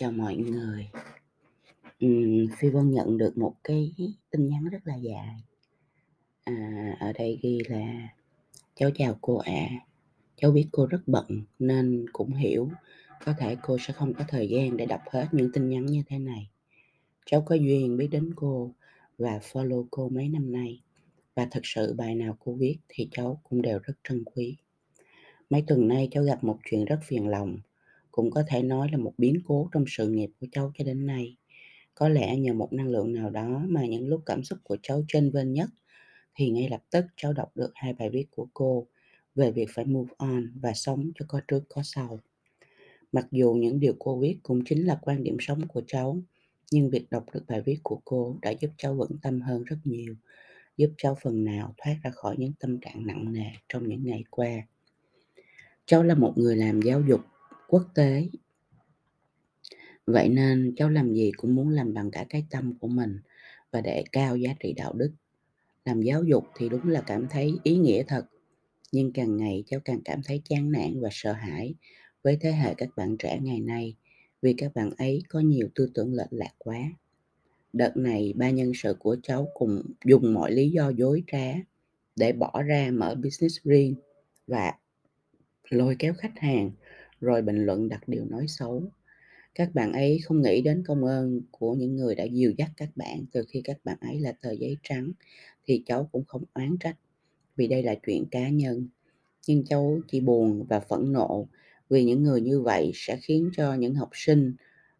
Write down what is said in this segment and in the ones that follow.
Chào mọi người. Ừm, Phi Vân nhận được một cái tin nhắn rất là dài. À, ở đây ghi là "Cháu chào cô ạ. Cháu biết cô rất bận nên cũng hiểu có thể cô sẽ không có thời gian để đọc hết những tin nhắn như thế này. Cháu có duyên biết đến cô và follow cô mấy năm nay và thật sự bài nào cô viết thì cháu cũng đều rất trân quý. Mấy tuần nay cháu gặp một chuyện rất phiền lòng, cũng có thể nói là một biến cố trong sự nghiệp của cháu cho đến nay. Có lẽ nhờ một năng lượng nào đó mà những lúc cảm xúc của cháu trên vên nhất thì ngay lập tức cháu đọc được hai bài viết của cô về việc phải move on và sống cho có trước có sau. Mặc dù những điều cô viết cũng chính là quan điểm sống của cháu, nhưng việc đọc được bài viết của cô đã giúp cháu vững tâm hơn rất nhiều, giúp cháu phần nào thoát ra khỏi những tâm trạng nặng nề trong những ngày qua. Cháu là một người làm giáo dục quốc tế Vậy nên cháu làm gì cũng muốn làm bằng cả cái tâm của mình và để cao giá trị đạo đức. Làm giáo dục thì đúng là cảm thấy ý nghĩa thật, nhưng càng ngày cháu càng cảm thấy chán nản và sợ hãi với thế hệ các bạn trẻ ngày nay vì các bạn ấy có nhiều tư tưởng lệch lạc quá. Đợt này ba nhân sự của cháu cùng dùng mọi lý do dối trá để bỏ ra mở business riêng và lôi kéo khách hàng rồi bình luận đặt điều nói xấu. Các bạn ấy không nghĩ đến công ơn của những người đã dìu dắt các bạn từ khi các bạn ấy là tờ giấy trắng, thì cháu cũng không oán trách vì đây là chuyện cá nhân. Nhưng cháu chỉ buồn và phẫn nộ vì những người như vậy sẽ khiến cho những học sinh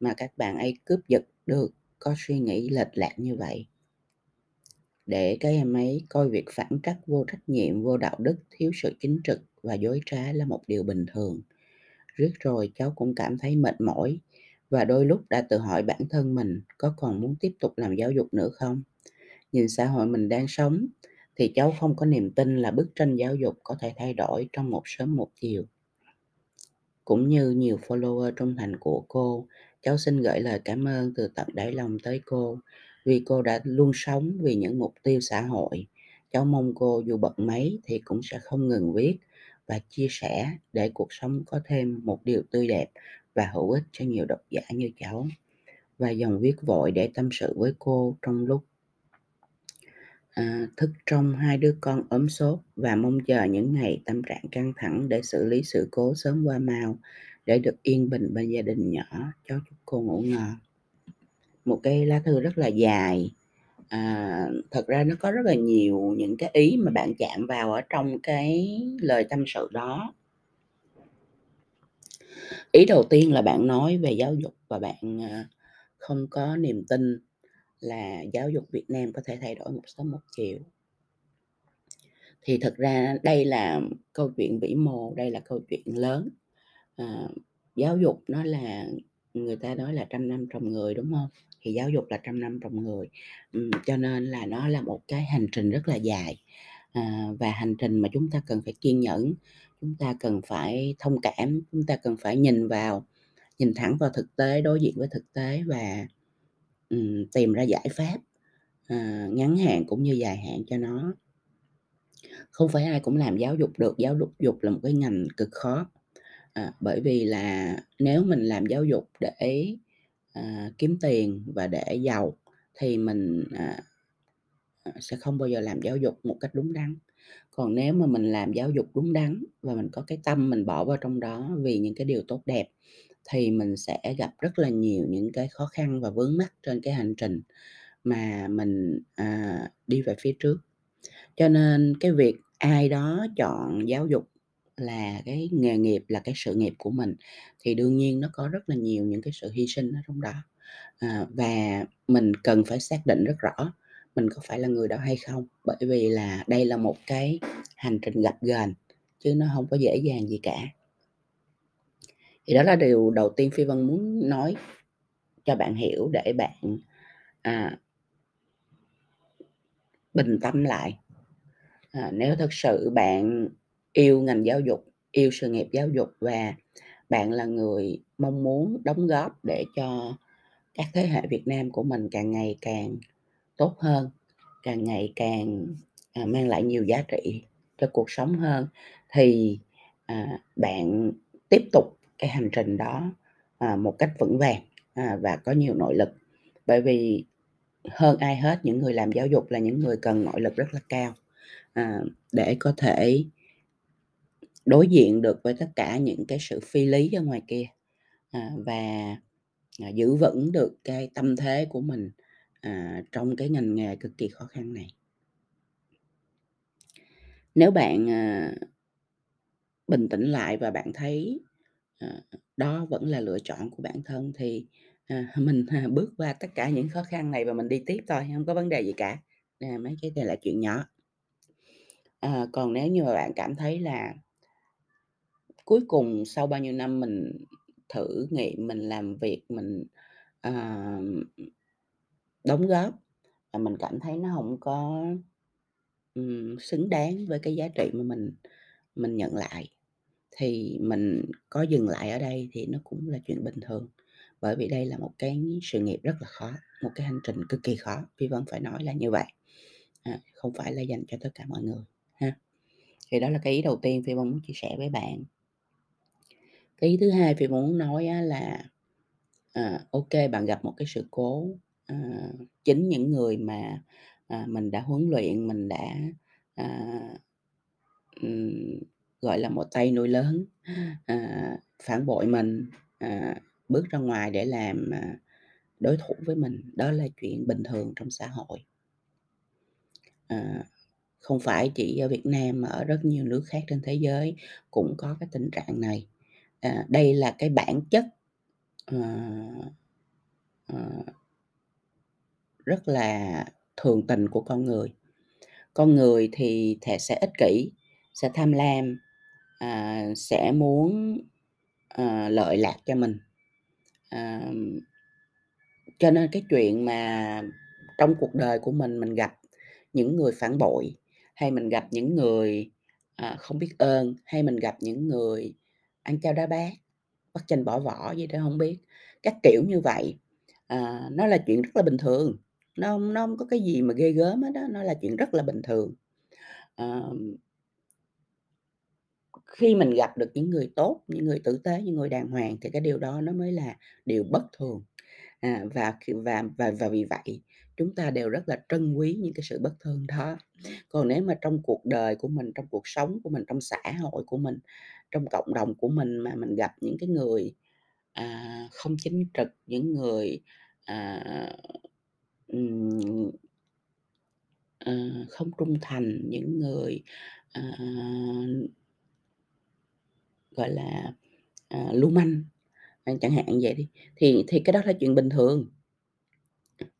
mà các bạn ấy cướp giật được có suy nghĩ lệch lạc như vậy. Để các em ấy coi việc phản trắc vô trách nhiệm, vô đạo đức, thiếu sự chính trực và dối trá là một điều bình thường riết rồi cháu cũng cảm thấy mệt mỏi. Và đôi lúc đã tự hỏi bản thân mình có còn muốn tiếp tục làm giáo dục nữa không? Nhìn xã hội mình đang sống thì cháu không có niềm tin là bức tranh giáo dục có thể thay đổi trong một sớm một chiều. Cũng như nhiều follower trung thành của cô, cháu xin gửi lời cảm ơn từ tận đáy lòng tới cô. Vì cô đã luôn sống vì những mục tiêu xã hội, cháu mong cô dù bận mấy thì cũng sẽ không ngừng viết và chia sẻ để cuộc sống có thêm một điều tươi đẹp và hữu ích cho nhiều độc giả như cháu. Và dòng viết vội để tâm sự với cô trong lúc à, thức trong hai đứa con ốm sốt và mong chờ những ngày tâm trạng căng thẳng để xử lý sự cố sớm qua mau để được yên bình bên gia đình nhỏ. Cháu chúc cô ngủ ngon. Một cái lá thư rất là dài à, thật ra nó có rất là nhiều những cái ý mà bạn chạm vào ở trong cái lời tâm sự đó. Ý đầu tiên là bạn nói về giáo dục và bạn à, không có niềm tin là giáo dục Việt Nam có thể thay đổi một sớm một chiều. Thì thật ra đây là câu chuyện vĩ mô đây là câu chuyện lớn. À, giáo dục nó là người ta nói là trăm năm trồng người đúng không thì giáo dục là trăm năm trồng người. Cho nên là nó là một cái hành trình rất là dài. À, và hành trình mà chúng ta cần phải kiên nhẫn chúng ta cần phải thông cảm chúng ta cần phải nhìn vào nhìn thẳng vào thực tế đối diện với thực tế và um, tìm ra giải pháp à, ngắn hạn cũng như dài hạn cho nó. Không phải ai cũng làm giáo dục được giáo dục dục là một cái ngành cực khó à, bởi vì là nếu mình làm giáo dục để à, kiếm tiền và để giàu thì mình à, à, sẽ không bao giờ làm giáo dục một cách đúng đắn. Còn nếu mà mình làm giáo dục đúng đắn và mình có cái tâm mình bỏ vào trong đó vì những cái điều tốt đẹp thì mình sẽ gặp rất là nhiều những cái khó khăn và vướng mắc trên cái hành trình mà mình à, đi về phía trước. Cho nên cái việc ai đó chọn giáo dục là cái nghề nghiệp là cái sự nghiệp của mình thì đương nhiên nó có rất là nhiều những cái sự hy sinh ở trong đó. À, và mình cần phải xác định rất rõ mình có phải là người đó hay không bởi vì là đây là một cái hành trình gặp ghềnh chứ nó không có dễ dàng gì cả. Thì đó là điều đầu tiên phi vân muốn nói cho bạn hiểu để bạn à, bình tâm lại. À, nếu thật sự bạn yêu ngành giáo dục yêu sự nghiệp giáo dục và bạn là người mong muốn đóng góp để cho các thế hệ Việt Nam của mình càng ngày càng tốt hơn càng ngày càng à, mang lại nhiều giá trị cho cuộc sống hơn thì à, bạn tiếp tục cái hành trình đó à, một cách vững vàng à, và có nhiều nội lực. Bởi vì hơn ai hết những người làm giáo dục là những người cần nội lực rất là cao, à, để có thể đối diện được với tất cả những cái sự phi lý ở ngoài kia, à, và, à, giữ vững được cái tâm thế của mình, à, trong cái ngành nghề cực kỳ khó khăn này. Nếu bạn, à bình tĩnh lại và bạn thấy, à, đó vẫn là lựa chọn của bản thân thì, à, mình, à, bước qua tất cả những khó khăn này và mình đi tiếp thôi, không có vấn đề gì cả, à, mấy cái này là chuyện nhỏ. à, còn nếu như mà bạn cảm thấy là cuối cùng sau bao nhiêu năm mình thử nghiệm, mình làm việc, mình, ờ, đóng góp và mình cảm thấy nó hổng có, ừm, xứng đáng với cái giá trị mà mình mình nhận lại, thì mình có dừng lại ở đây thì nó cũng là chuyện bình thường. Bởi vì đây là một cái sự nghiệp rất là khó, một cái hành trình cực kỳ khó, Phi Vân phải nói là như vậy, à, không phải là dành cho tất cả mọi người ha. Thì đó là cái ý đầu tiên Phi Vân muốn chia sẻ với bạn. Cái ý thứ hai Phi muốn nói á là, à, ô kê, bạn gặp một cái sự cố, à, chính những người mà, à, mình đã huấn luyện, mình đã, à, ừm, gọi là, một tay nuôi lớn, à, phản bội mình, à, bước ra ngoài để làm, à, đối thủ với mình, đó là chuyện bình thường trong xã hội. À, không phải chỉ ở Việt Nam mà ở rất nhiều nước khác trên thế giới cũng có cái tình trạng này. À, đây là cái bản chất, à, à, rất là thường tình của con người. Con người thì thể sẽ ích kỷ, sẽ tham lam, à, sẽ muốn, à, lợi lạc cho mình. à, Cho nên cái chuyện mà trong cuộc đời của mình, mình gặp những người phản bội, hay mình gặp những người, à, không biết ơn, hay mình gặp những người ăn chao đá bát, bắt chanh bỏ vỏ gì đó không biết, các kiểu như vậy, à, nó là chuyện rất là bình thường, nó không nó không có cái gì mà ghê gớm hết đó, nó là chuyện rất là bình thường. à, Khi mình gặp được những người tốt, những người tử tế, những người đàng hoàng thì cái điều đó nó mới là điều bất thường. À, và và và và vì vậy chúng ta đều rất là trân quý những cái sự bất thường đó. Còn nếu mà trong cuộc đời của mình, trong cuộc sống của mình, trong xã hội của mình, trong cộng đồng của mình mà mình gặp những cái người, à, không chính trực, những người, à, ừm, à, không trung thành, những người, à gọi là, à, lưu manh, à, chẳng hạn vậy đi, thì thì cái đó là chuyện bình thường.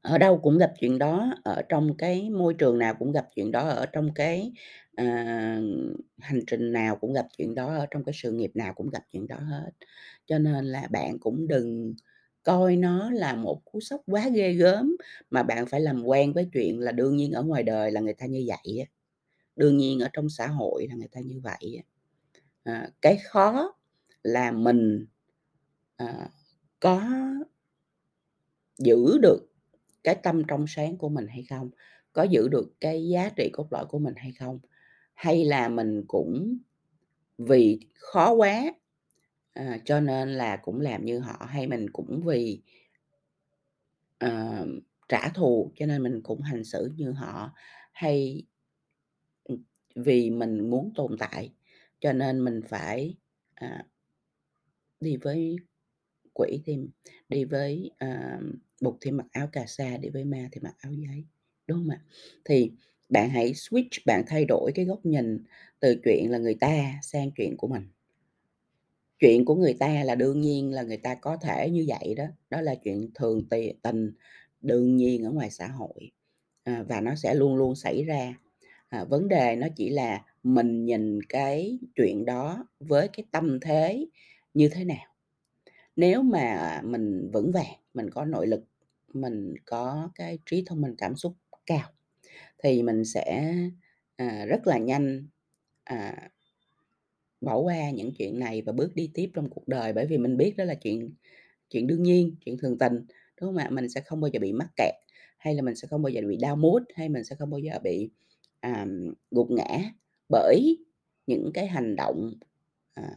Ở đâu cũng gặp chuyện đó, ở trong cái môi trường nào cũng gặp chuyện đó, ở trong cái, à, hành trình nào cũng gặp chuyện đó, ở trong cái sự nghiệp nào cũng gặp chuyện đó hết. Cho nên là bạn cũng đừng coi nó là một cú sốc quá ghê gớm, mà bạn phải làm quen với chuyện là đương nhiên ở ngoài đời là người ta như vậy á, đương nhiên ở trong xã hội là người ta như vậy á. Ờ, cái khó là mình, ờ, có giữ được cái tâm trong sáng của mình hay không? Có giữ được cái giá trị cốt lõi của mình hay không? Hay là mình cũng vì khó quá, à, cho nên là cũng làm như họ, hay mình cũng vì à, trả thù cho nên mình cũng hành xử như họ, hay, ừ, vì mình muốn tồn tại cho nên mình phải, à đi với quỷ thì đi với, uh, bụt thì mặc áo cà sa, đi với ma thì mặc áo giấy, đúng không ạ? Thì bạn hãy switch, bạn thay đổi cái góc nhìn từ chuyện là người ta sang chuyện của mình. Chuyện của người ta là đương nhiên là người ta có thể như vậy đó, đó là chuyện thường tình, đương nhiên ở ngoài xã hội, à, và nó sẽ luôn luôn xảy ra. À, vấn đề nó chỉ là mình nhìn cái chuyện đó với cái tâm thế như thế nào. Nếu mà mình vững vàng, mình có nội lực, mình có cái trí thông minh cảm xúc cao thì mình sẽ, à, rất là nhanh, à bỏ qua những chuyện này và bước đi tiếp trong cuộc đời, bởi vì mình biết đó là chuyện chuyện đương nhiên, chuyện thường tình, đúng hông ạ? Mình sẽ không bao giờ bị mắc kẹt, hay là mình sẽ không bao giờ bị down mood, hay mình sẽ không bao giờ bị, à, gục ngã bởi những cái hành động, à,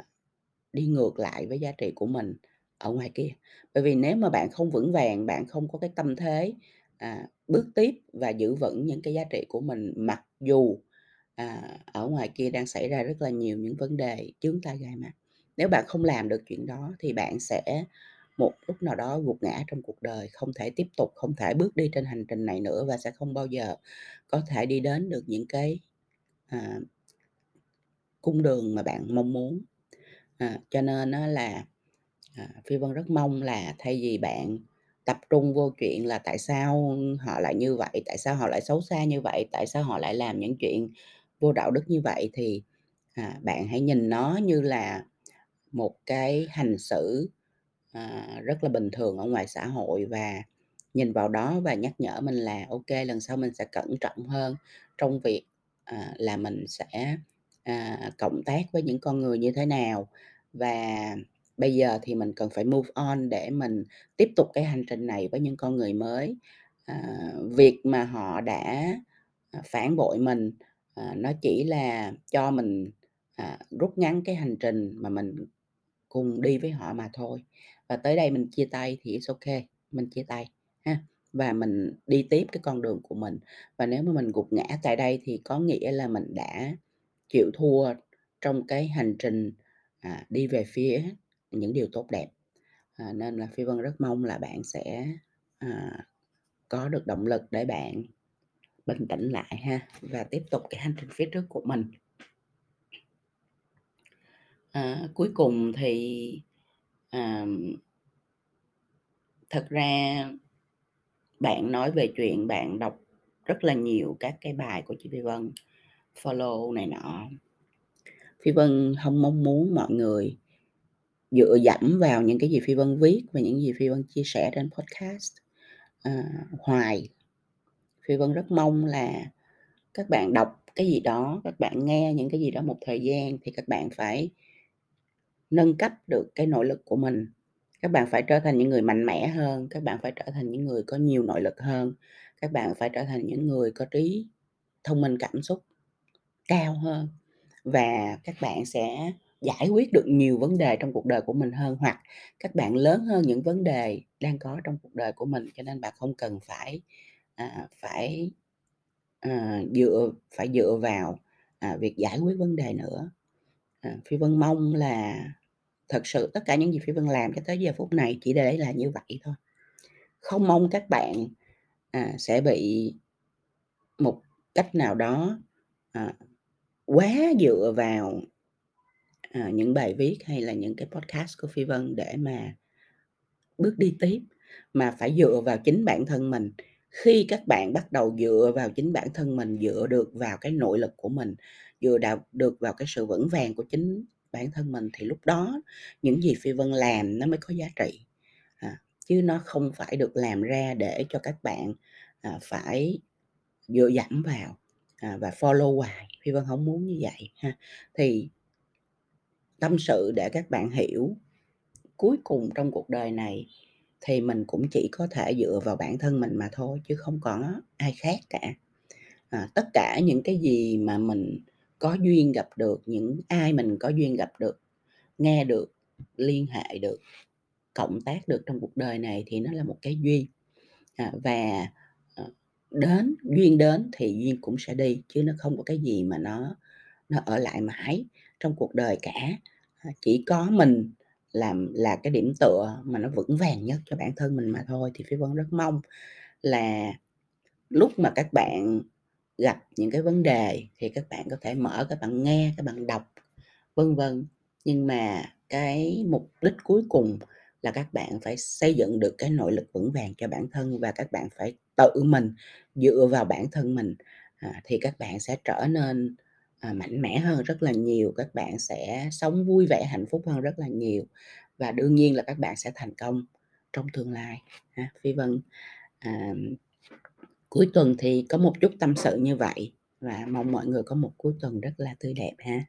đi ngược lại với giá trị của mình, ở ngoài kia. Bởi vì nếu mà bạn không vững vàng, bạn không có cái tâm thế, à, bước tiếp và giữ vững những cái giá trị của mình mặc dù, à, ở ngoài kia đang xảy ra rất là nhiều những vấn đề chướng tai gai mắt. Nếu bạn không làm được chuyện đó thì bạn sẽ một lúc nào đó gục ngã trong cuộc đời, không thể tiếp tục, không thể bước đi trên hành trình này nữa và sẽ không bao giờ có thể đi đến được những cái, à cung đường mà bạn mong muốn. À, cho nên nó là, à, Phi Vân rất mong là thay vì bạn tập trung vô chuyện là tại sao họ lại như vậy, tại sao họ lại xấu xa như vậy, tại sao họ lại làm những chuyện vô đạo đức như vậy thì, à, bạn hãy nhìn nó như là một cái hành xử, à, rất là bình thường ở ngoài xã hội và nhìn vào đó và nhắc nhở mình là OK lần sau mình sẽ cẩn trọng hơn trong việc, à, là mình sẽ, à, cộng tác với những con người như thế nào. Và bây giờ thì mình cần phải move on để mình tiếp tục cái hành trình này với những con người mới. À, việc mà họ đã, à, phản bội mình, à, nó chỉ là cho mình, à, rút ngắn cái hành trình mà mình cùng đi với họ mà thôi. Và tới đây mình chia tay thì it's ok mình chia tay ha, và mình đi tiếp cái con đường của mình. Và nếu mà mình gục ngã tại đây thì có nghĩa là mình đã chịu thua trong cái hành trình, à, đi về phía những điều tốt đẹp. À, nên là Phi Vân rất mong là bạn sẽ, à, có được động lực để bạn bình tĩnh lại ha, và tiếp tục cái hành trình phía trước của mình. À, cuối cùng thì, à thật ra bạn nói về chuyện bạn đọc rất là nhiều các cái bài của chị Phi Vân, follow này nọ. Phi Vân không mong muốn mọi người dựa dẫm vào những cái gì Phi Vân viết và những gì Phi Vân chia sẻ trên podcast, à, hoài. Phi Vân rất mong là các bạn đọc cái gì đó, các bạn nghe những cái gì đó một thời gian thì các bạn phải nâng cấp được cái nội lực của mình. Các bạn phải trở thành những người mạnh mẽ hơn, các bạn phải trở thành những người có nhiều nội lực hơn, các bạn phải trở thành những người có trí thông minh cảm xúc cao hơn và các bạn sẽ giải quyết được nhiều vấn đề trong cuộc đời của mình hơn, hoặc các bạn lớn hơn những vấn đề đang có trong cuộc đời của mình, cho nên bạn không cần phải, à, phải, à, dựa phải dựa vào, à, việc giải quyết vấn đề nữa. À, Phi Vân mong là thật sự tất cả những gì Phi Vân làm cho tới giờ phút này chỉ để là như vậy thôi. Không mong các bạn, à, sẽ bị một cách nào đó, à, quá dựa vào, à, những bài viết hay là những cái podcast của Phi Vân để mà bước đi tiếp, mà phải dựa vào chính bản thân mình. Khi các bạn bắt đầu dựa vào chính bản thân mình, dựa được vào cái nội lực của mình, dựa đào được vào cái sự vững vàng của chính bản thân mình thì lúc đó những gì Phi Vân làm nó mới có giá trị. À, chứ nó không phải được làm ra để cho các bạn, à, phải dựa dẫm vào, à, và follow hoài, Phi Vân không muốn như vậy ha. Thì tâm sự để các bạn hiểu, cuối cùng trong cuộc đời này thì mình cũng chỉ có thể dựa vào bản thân mình mà thôi, chứ không có ai khác cả. À, tất cả những cái gì mà mình có duyên gặp được, những ai mình có duyên gặp được, nghe được, liên hệ được, cộng tác được trong cuộc đời này thì nó là một cái duyên. À, và, ờ, đến duyên đến thì duyên cũng sẽ đi, chứ nó không có cái gì mà nó nó ở lại mãi trong cuộc đời cả. Ờ, chỉ có mình làm là cái điểm tựa mà nó vững vàng nhất cho bản thân mình mà thôi. Thì Phi Vân rất mong là lúc mà các bạn gặp những cái vấn đề thì các bạn có thể mở, các bạn nghe, các bạn đọc, vân vân. Nhưng mà cái mục đích cuối cùng là các bạn phải xây dựng được cái nội lực vững vàng cho bản thân và các bạn phải tự mình dựa vào bản thân mình, à, thì các bạn sẽ trở nên, à, mạnh mẽ hơn rất là nhiều, các bạn sẽ sống vui vẻ, hạnh phúc hơn rất là nhiều. Và đương nhiên là các bạn sẽ thành công trong tương lai ha. Phi Vân, à, cuối tuần thì có một chút tâm sự như vậy và mong mọi người có một cuối tuần rất là tươi đẹp ha.